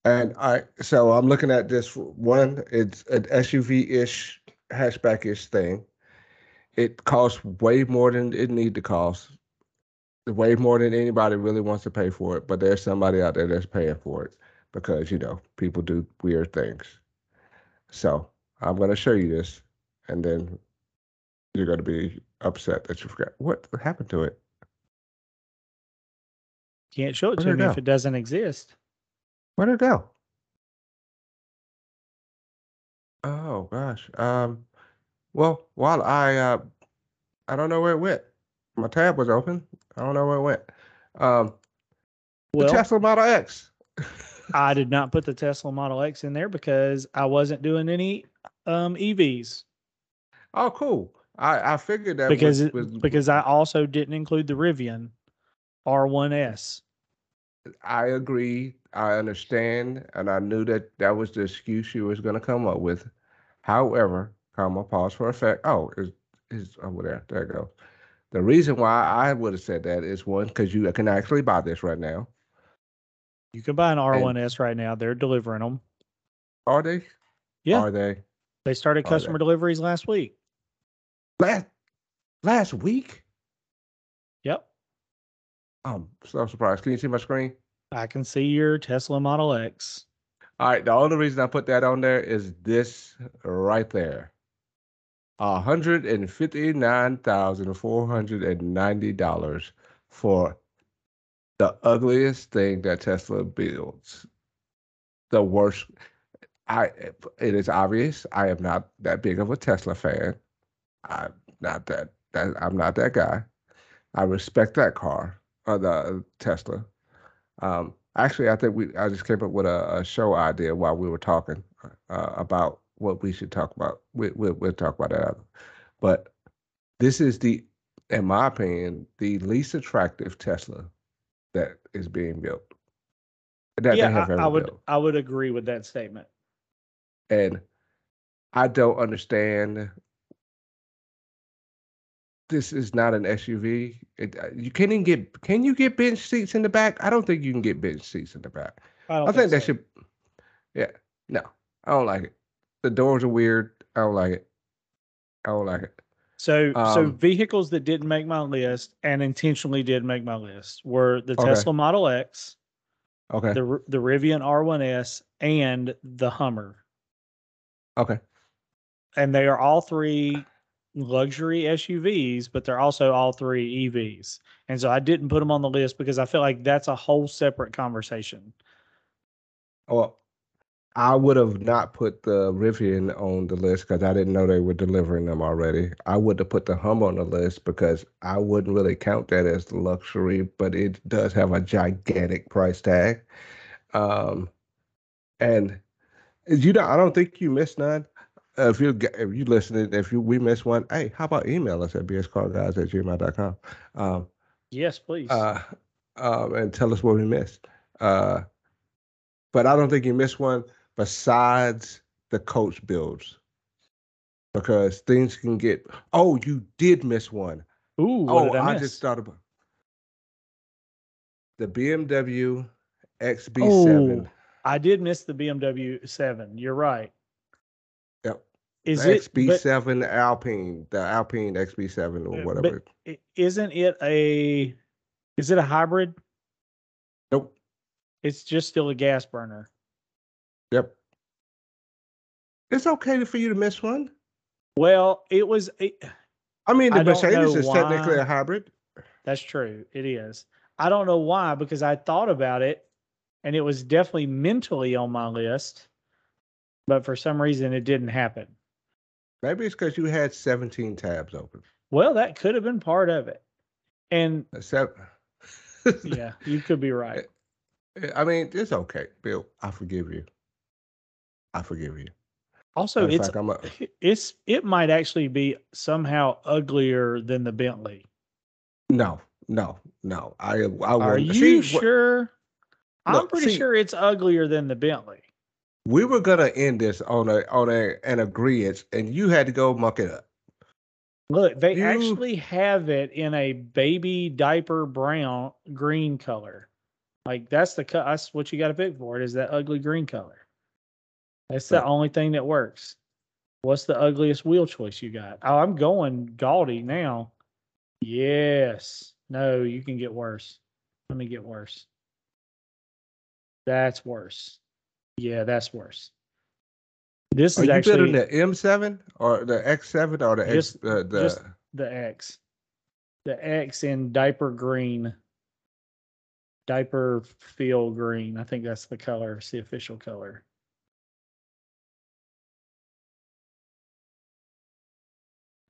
And I so I'm looking at this one. It's an SUV-ish, hatchback-ish thing. It costs way more than it need to cost. Way more than anybody really wants to pay for it. But there's somebody out there that's paying for it because you know people do weird things. So I'm gonna show you this, and then you're gonna be upset that you forgot what happened to it. Can't show it Where'd to it me if it doesn't exist. Where'd it go? Oh gosh. Um. Well, while I uh, I don't know where it went. My tab was open. I don't know where it went. Um, the Well, Tesla Model X. I did not put the Tesla Model X in there because I wasn't doing any um, EVs. oh, cool. I I figured that because was, was because I also didn't include the Rivian R1S. I agree. I understand, and I knew that that was the excuse you was going to come up with. However, comma pause for effect. Oh, is is over there? There it goes. The reason why I would have said that is one because you can actually buy this right now. You can buy an R1S right now. They're delivering them. Are they? Yeah. Are they? They started Are they? customer deliveries last week. Last last week? Yep. I'm so surprised. Can you see my screen? I can see your Tesla Model X. All right. The only reason I put that on there is this right there. $159,490 for the ugliest thing that Tesla builds. The worst. I it is obvious I am not that big of a Tesla fan. I'm not that, that I'm not that guy. I respect that car, uh, the Tesla. Um, actually, I think we I just came up with a, a show idea while we were talking uh, about what we should talk about. We, we, we'll talk about that. Other. But this is the, in my opinion, the least attractive Tesla that is being built. That yeah, I, I would built. I would agree with that statement. And I don't understand. This is not an SUV. It, uh, you can't even get. Can you get bench seats in the back? I don't think you can get bench seats in the back. I I think that so. should. Yeah, no, I don't like it. The doors are weird. I don't like it. I don't like it. So, so Um, vehicles that didn't make my list and intentionally did make my list were the Okay. Tesla Model X, Okay. the the Rivian R1S, and the Hummer. Okay. and they are all three luxury SUVs, but they're also all three EVs. And so I didn't put them on the list because I feel like that's a whole separate conversation. Well, I would have not put the Rivian on the list because I didn't know they were delivering them already. I would have put the Hum on the list because I wouldn't really count that as the luxury, but it does have a gigantic price tag. Um, and you know, I don't think you missed none. Uh, if you if you listening, if you we miss one, hey, how about email us at bscarguys at gmail.com. Um, yes, please. Uh, um, and tell us what we missed. Uh, but I don't think you missed one besides the coach builds because things can get. Oh, you did miss one. Ooh, oh, I, I just thought about the BMW XB7. Oh, I did miss the BMW 7. You're right. Yep. Is the it but- XB7 Alpina, the Alpina XB7 or Uh, whatever. isn't it a is it a hybrid? nope. It's just still a gas burner. Yep. It's okay for you to miss one. Well, it was it, I mean, the I Mercedes know is technically a hybrid. that's true. It is. I don't know why because I thought about it and it was definitely mentally on my list, but for some reason it didn't happen. Maybe it's because you had 17 tabs open. Well, that could have been part of it. And Except, yeah, you could be right. I mean, it's okay, Bill. I forgive you. I forgive you. Also, it's fact, a, it's it might actually be somehow uglier than the Bentley. no, no, no. I, I Are you see, sure? I'm pretty see- sure it's uglier than the Bentley. We were gonna end this on a on a an agreement, and you had to go muck it up. Look, they You- actually have it in a baby diaper brown green color. Like that's the. That's what you got to pick for it is that ugly green color. That's the only thing that works. What's the ugliest wheel choice you got? Oh, I'm going gaudy now. Yes. No, you can get worse. Let me get worse. That's worse. Yeah, that's worse. This Are is you actually building the M7 or the X7 or the X Just- uh, the just- the X. The X in diaper green. Diaper feel green. I think that's the color. It's the official color.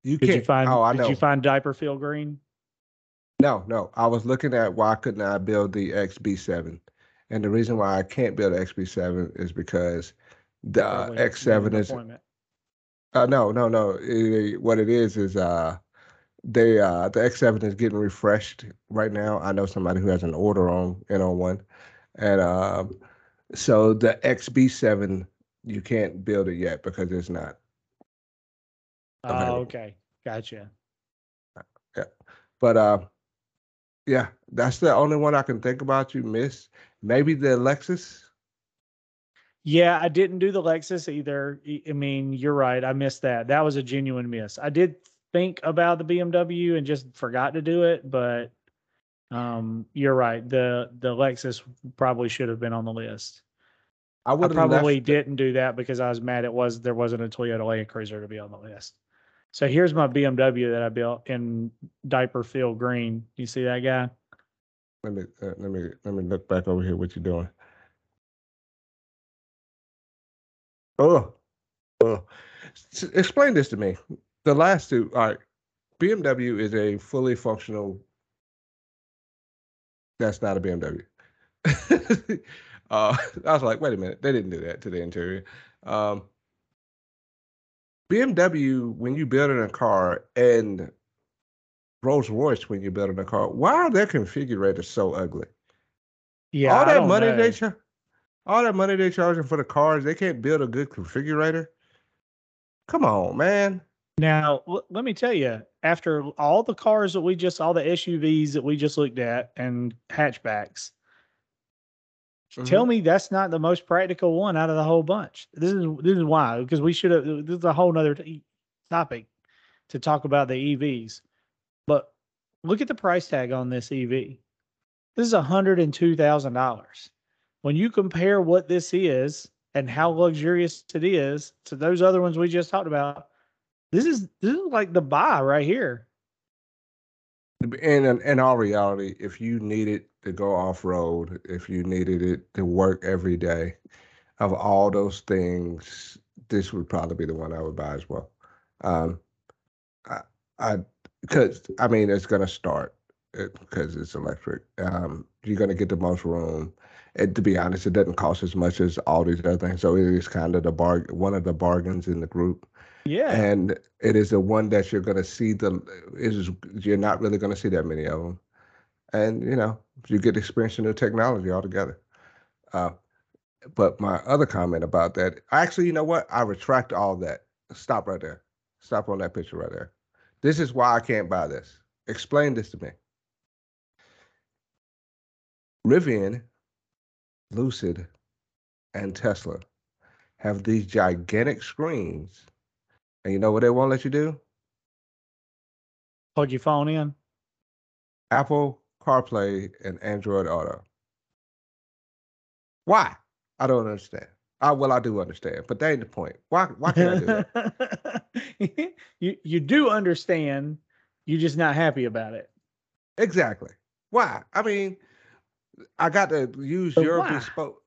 You Did can't you find oh I did know. you find diaper feel green? no no. I was looking at why couldn't I build the XB7 and the reason why I can't build the XB7 is because the uh, X7 is appointment. uh, no no no. It- what it is is uh they uh the X7 is getting refreshed right now. I know somebody who has an order on in on one. And um so the XB7 you can't build it yet because it's not Oh, okay. Gotcha. Yeah. But uh, yeah, that's the only one I can think about you miss. Maybe the Lexus. Yeah, I didn't do the Lexus either. I- I mean, you're right. I missed that. That was a genuine miss. I did think about the BMW and just forgot to do it, but um, you're right. The the Lexus probably should have been on the list. I I would have probably didn't do that because I was mad it was there wasn't a Toyota Land Cruiser to be on the list. So here's my BMW that I built in diaper field green. You see that guy? Let me uh, let me let me look back over here. What you doing? Oh, oh. S- explain this to me. The last two. All right, BMW is a fully functional. That's not a BMW. uh, I was like, wait a minute, they didn't do that to the interior. Um, BMW, when you build in a car, and Rolls Royce, when you're building a car, why are their configurators so ugly? Yeah, all that money know. they charge, all that money they charging for the cars, they can't build a good configurator. Come on, man. Now, l- let me tell you, after all the cars that we just, all the SUVs that we just looked at and hatchbacks, tell Mm-hmm. me that's not the most practical one out of the whole bunch. This is this is why because we should have. This is a whole nother t- topic to talk about the EVs. But look at the price tag on this EV. This is hundred and two thousand dollars. When you compare what this is and how luxurious it is to those other ones we just talked about, This is this is like the buy right here. And in, in all reality, if you needed to go off road, if you needed it to work every day, of all those things, this would probably be the one I would buy as well. Um, I, I, because I mean, it's gonna start because it's electric. Um, you're gonna get the most room. And to be honest, it doesn't cost as much as all these other things, so it is kind of the bar one of the bargains in the group. Yeah. And it is the one that you're gonna see the is you're not really gonna see that many of them. And you know, you get experience in the technology altogether. Uh, but my other comment about that, actually, you know what? I retract all that. Stop right there. Stop on that picture right there. This is why I can't buy this. Explain this to me. Rivian, Lucid, and Tesla have these gigantic screens. And you know what they won't let you do? Plug your phone in. Apple CarPlay and Android Auto. Why? I don't understand. Uh, well, I do understand, but that ain't the point. Why? Why can't I do that? you you do understand. You're just not happy about it. Exactly. Why? I mean, I got to use but your why? bespoke.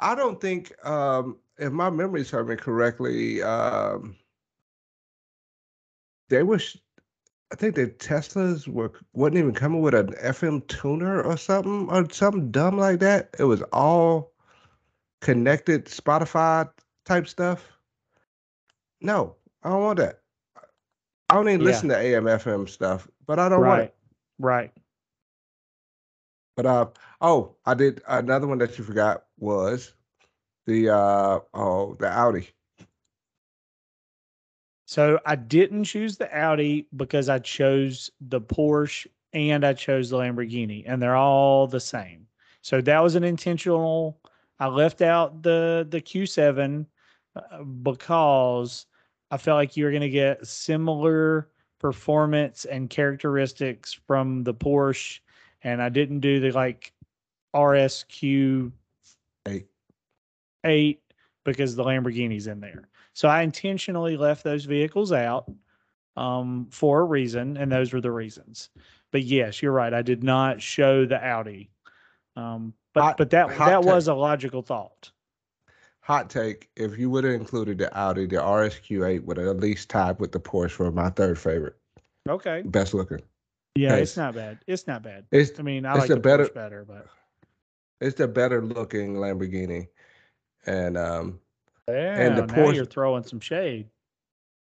I don't think, um, if my memory serves me correctly, um, they were. I think the Teslas were wasn't even coming with an FM tuner or something or something dumb like that. It was all connected Spotify type stuff. No, I don't want that. I don't even yeah. listen to AM FM stuff, but I don't right. want it. Right. But uh oh, I did another one that you forgot was the uh oh the Audi. So I didn't choose the Audi because I chose the Porsche and I chose the Lamborghini, and they're all the same. So that was an intentional I left out the the Q7 uh, because I felt like you were going to get similar performance and characteristics from the Porsche, and I didn't do the like RSQ eight eight because the Lamborghini's in there. So I intentionally left those vehicles out um, for a reason, and those were the reasons. But yes, you're right. I did not show the Audi. Um, but hot, but that that take. was a logical thought. Hot take: If you would have included the Audi, the RSQ8 would have at least tied with the Porsche for my third favorite. Okay. Best looking. Yeah, it's not bad. It's not bad. It's, I mean, I like the better, Porsche better, but it's the better looking Lamborghini, and um, yeah, and the Porsche. you're throwing some shade.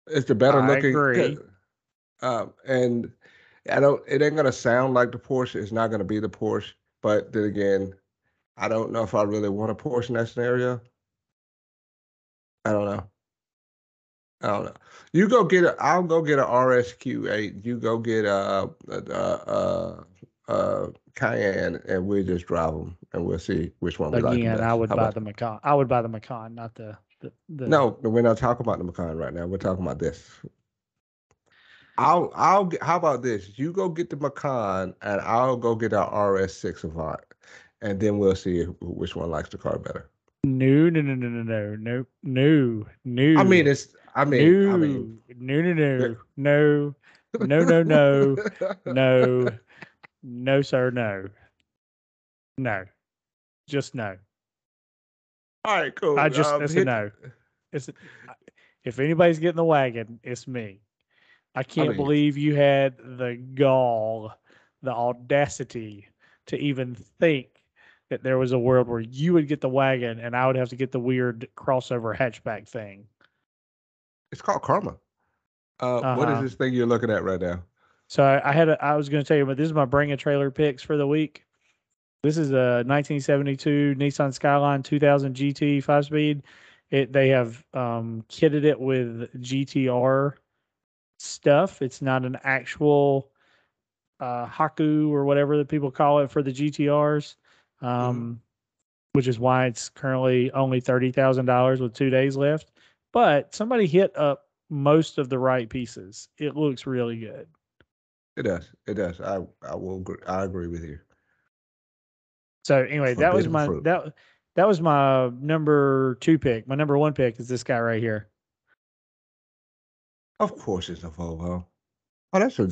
It's the better I looking. Agree. Um, and I don't. It ain't gonna sound like the Porsche. It's not gonna be the Porsche. But then again, I don't know if I really want a Porsche in that scenario. I don't know. I don't know. You go get a. I'll go get a RSQ8. You go get a a, a, a, a Cayenne, and we'll just drive them, and we'll see which one we Again, like. Again, I would How buy the Macan. I would buy the Macan, not the, the, the. No, we're not talking about the Macan right now. We're talking about this. I'll I'll how about this? You go get the Macan, and I'll go get our RS6 Avant and then we'll see which one likes the car better. No, no, no, no, no, no, no, no, no. I mean, it's. I mean, no, I mean, no, no, no, no, no, no, no, no, no, sir, no, no, just no. All right, cool. I just um, it's hit... a no. It's a, if anybody's getting the wagon, it's me. I can't I mean, believe you had the gall, the audacity to even think that there was a world where you would get the wagon and I would have to get the weird crossover hatchback thing. It's called Karma. Uh, uh-huh. what is uh-huh. this thing you're looking at right now? So I, I had a, I was going to tell you, but this is my bring a trailer picks for the week. This is a 1972 Nissan Skyline 2000 GT five speed. It they have um, kitted it with GTR stuff. It's not an actual uh, Haku or whatever that people call it for the GTRs. Um, mm-hmm. which is why it's currently only thirty thousand dollars with two days left. But somebody hit up most of the right pieces. It looks really good. It does. It does. I I will. Agree, I agree with you. So anyway, that was my fruit. that that was my number two pick. My number one pick is this guy right here. Of course, it's a Volvo. Oh, that's a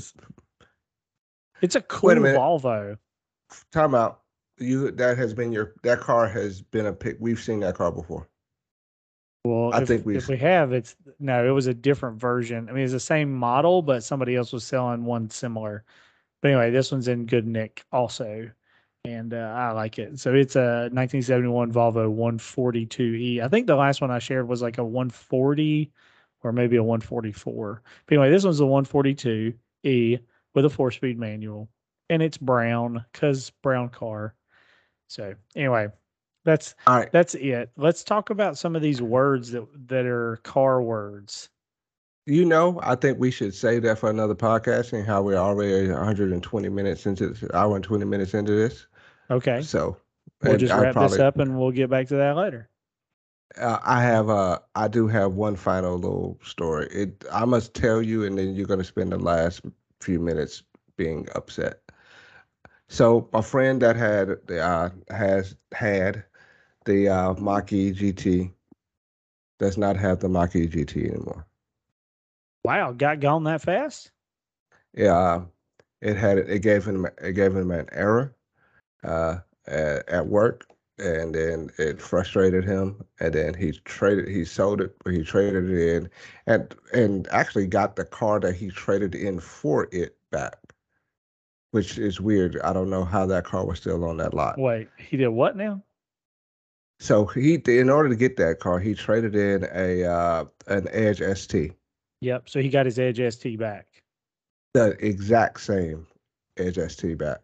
It's a cool Wait a minute. Volvo. time out. You that has been your that car has been a pick. We've seen that car before. Well, I if, think we- if we have, it's no, it was a different version. I mean, it's the same model, but somebody else was selling one similar. But anyway, this one's in good nick also, and uh, I like it. So it's a 1971 Volvo 142e. I think the last one I shared was like a 140 or maybe a 144. But anyway, this one's a 142e with a four-speed manual, and it's brown because brown car. So anyway, that's All right. that's it. Let's talk about some of these words that that are car words. You know, I think we should save that for another podcast and how we're already 120 minutes into this, hour and 20 minutes into this. Okay. So We'll just wrap this up and we'll get back to that later. Uh, I have uh I do have one final little story. It I must tell you, and then you're gonna spend the last few minutes being upset. So my friend that had the uh has had the uh Mach-E GT does not have the Mach-E GT anymore. Wow, got gone that fast? Yeah, uh, it had it gave him it gave him an error uh at, at work and then it frustrated him and then he traded he sold it he traded it in and and actually got the car that he traded in for it back which is weird i don't know how that car was still on that lot Wait, he did what now? so he in order to get that car he traded in a uh an edge st Yep. So he got his Edge ST back. the exact same edge st back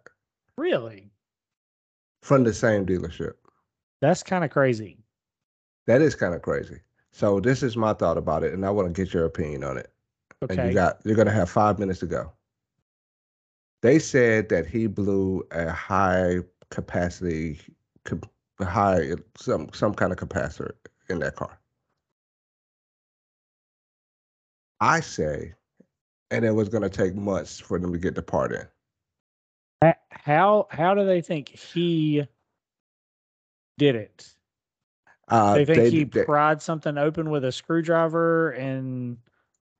Really? From the same dealership That's kind of crazy. That is kind of crazy. So this is my thought about it, and I want to get your opinion on it. And Okay. you got you're gonna have five minutes to go. They said that he blew a high capacity, high some some kind of capacitor in that car. I say, and it was gonna take months for them to get the part in. How how do they think he did it? Uh, They think he they- pried something open with a screwdriver and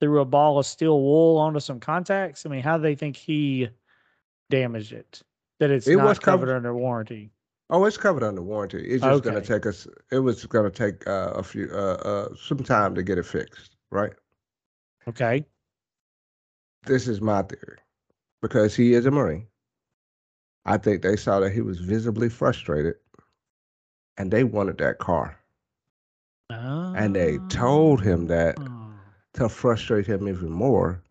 threw a ball of steel wool onto some contacts. I mean, how do they think he damaged it? That it's It not was covered covered- under warranty. Oh, it's covered under warranty. It's just gonna take us. It was gonna take uh, a few, uh, uh, some time to get it fixed, right? Okay. This is my theory, because he is a Marine. I think they saw that he was visibly frustrated, and they wanted that car, and they told him that Oh. to frustrate him even more,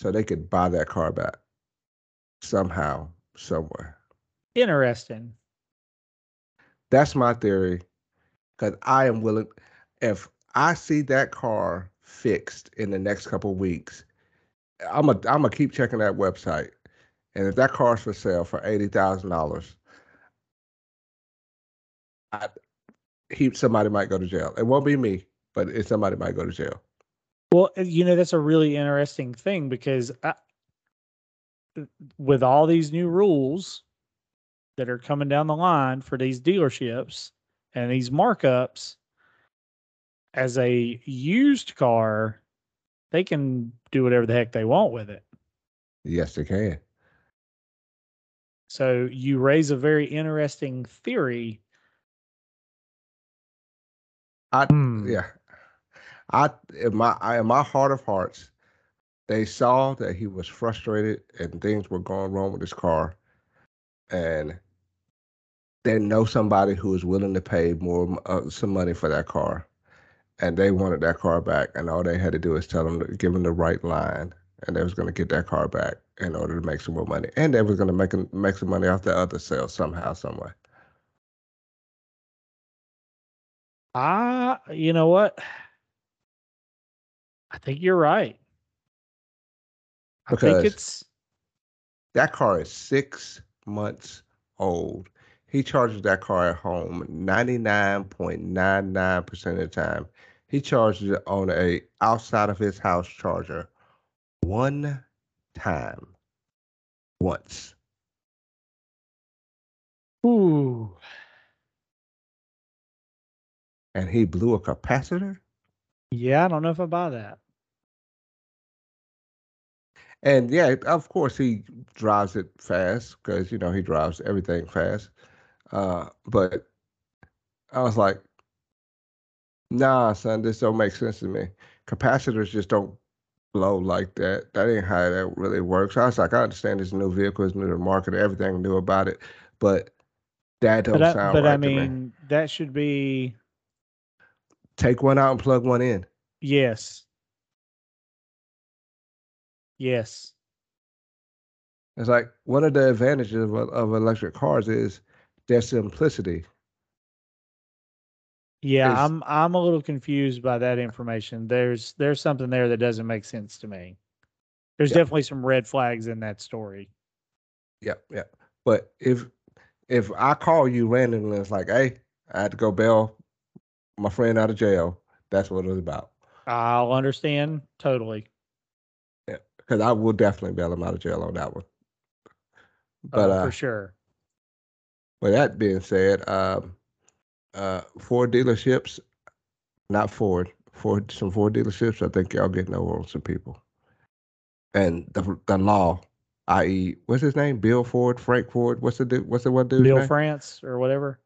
so they could buy that car back somehow, somewhere. Interesting. That's my theory. Because I am willing, if I see that car fixed in the next couple weeks, I'm a I'm gonna keep checking that website, and if that car's for sale for eighty thousand dollars, he somebody might go to jail. It won't be me, but it, somebody might go to jail. Well, you know, that's a really interesting thing because I, with all these new rules that are coming down the line for these dealerships and these markups, as a used car, they can do whatever the heck they want with it. Yes, they can. So you raise a very interesting theory. I Hmm. yeah. I in my I, in my heart of hearts, they saw that he was frustrated and things were going wrong with his car, and they know somebody who is willing to pay more uh, some money for that car, and they wanted that car back, and all they had to do is tell them to give them the right line, and they was going to get that car back in order to make some more money, and they was going to make make some money off the other sale somehow, some way. Ah, you know what? I think you're right. I think it's That car is six months old. He charges that car at home 99.99% of the time. He charges it on a outside of his house charger one time. Once. ooh. And he blew a capacitor? Yeah, I don't know if I buy that. And yeah, of course he drives it fast because you know he drives everything fast. Uh, but I was like, nah, son, this don't make sense to me. Capacitors just don't blow like that. That ain't how that really works. I was like, I understand this new vehicle, it's new to the market, everything new about it, but that don't But I, sound but right I to me. mean, that should be Take one out and plug one in. yes, yes. It's like one of the advantages of, of electric cars is their simplicity. Yeah, Is- I'm I'm a little confused by that information. There's there's something there that doesn't make sense to me. There's Yeah. definitely some red flags in that story. Yeah, yeah. But if if I call you randomly, it's like, hey, I had to go bail my friend out of jail. That's what it was about. I'll understand totally. Yeah, because I will definitely bail him out of jail on that one. But uh, uh, for sure. with that being said, um, uh, Ford dealerships, not Ford, Ford, some Ford dealerships, I think y'all getting over on some people. And the the law, i.e., what's his name? Bill Ford, Frank Ford. What's the what's the one dude's Bill name? France or whatever.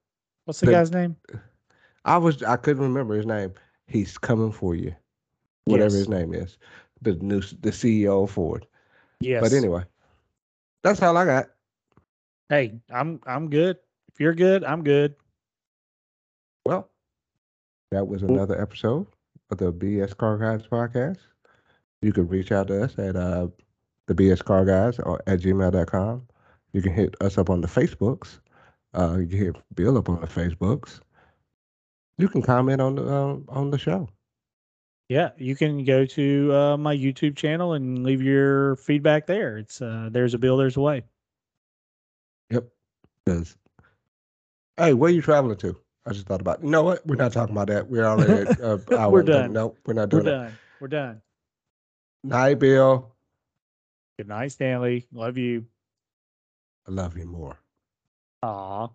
What's the The- guy's name? I was I couldn't remember his name. He's coming for you, whatever Yes. his name is. The new the CEO of Ford. Yes. But anyway, that's all I got. Hey, I'm I'm good. If you're good, I'm good. That was another episode of the BS Car Guys podcast. You can reach out to us at uh, the BS Car Guys or at gmail.com. You can hit us up on the Facebooks. Uh, you can hit Bill up on the Facebooks. You can comment on the uh, on the show. Yeah, you can go to uh, my YouTube channel and leave your feedback there. It's uh, there's a bill, there's a way. Yep. Because, hey, where you traveling to? I just thought about. You know what? We're not talking about that. We're already. At, uh, hour We're and thirty. done. Nope, we're not We're doing that. done. We're done. Night, Bill. Good night, Stanley. Love you. I love you more. Aw.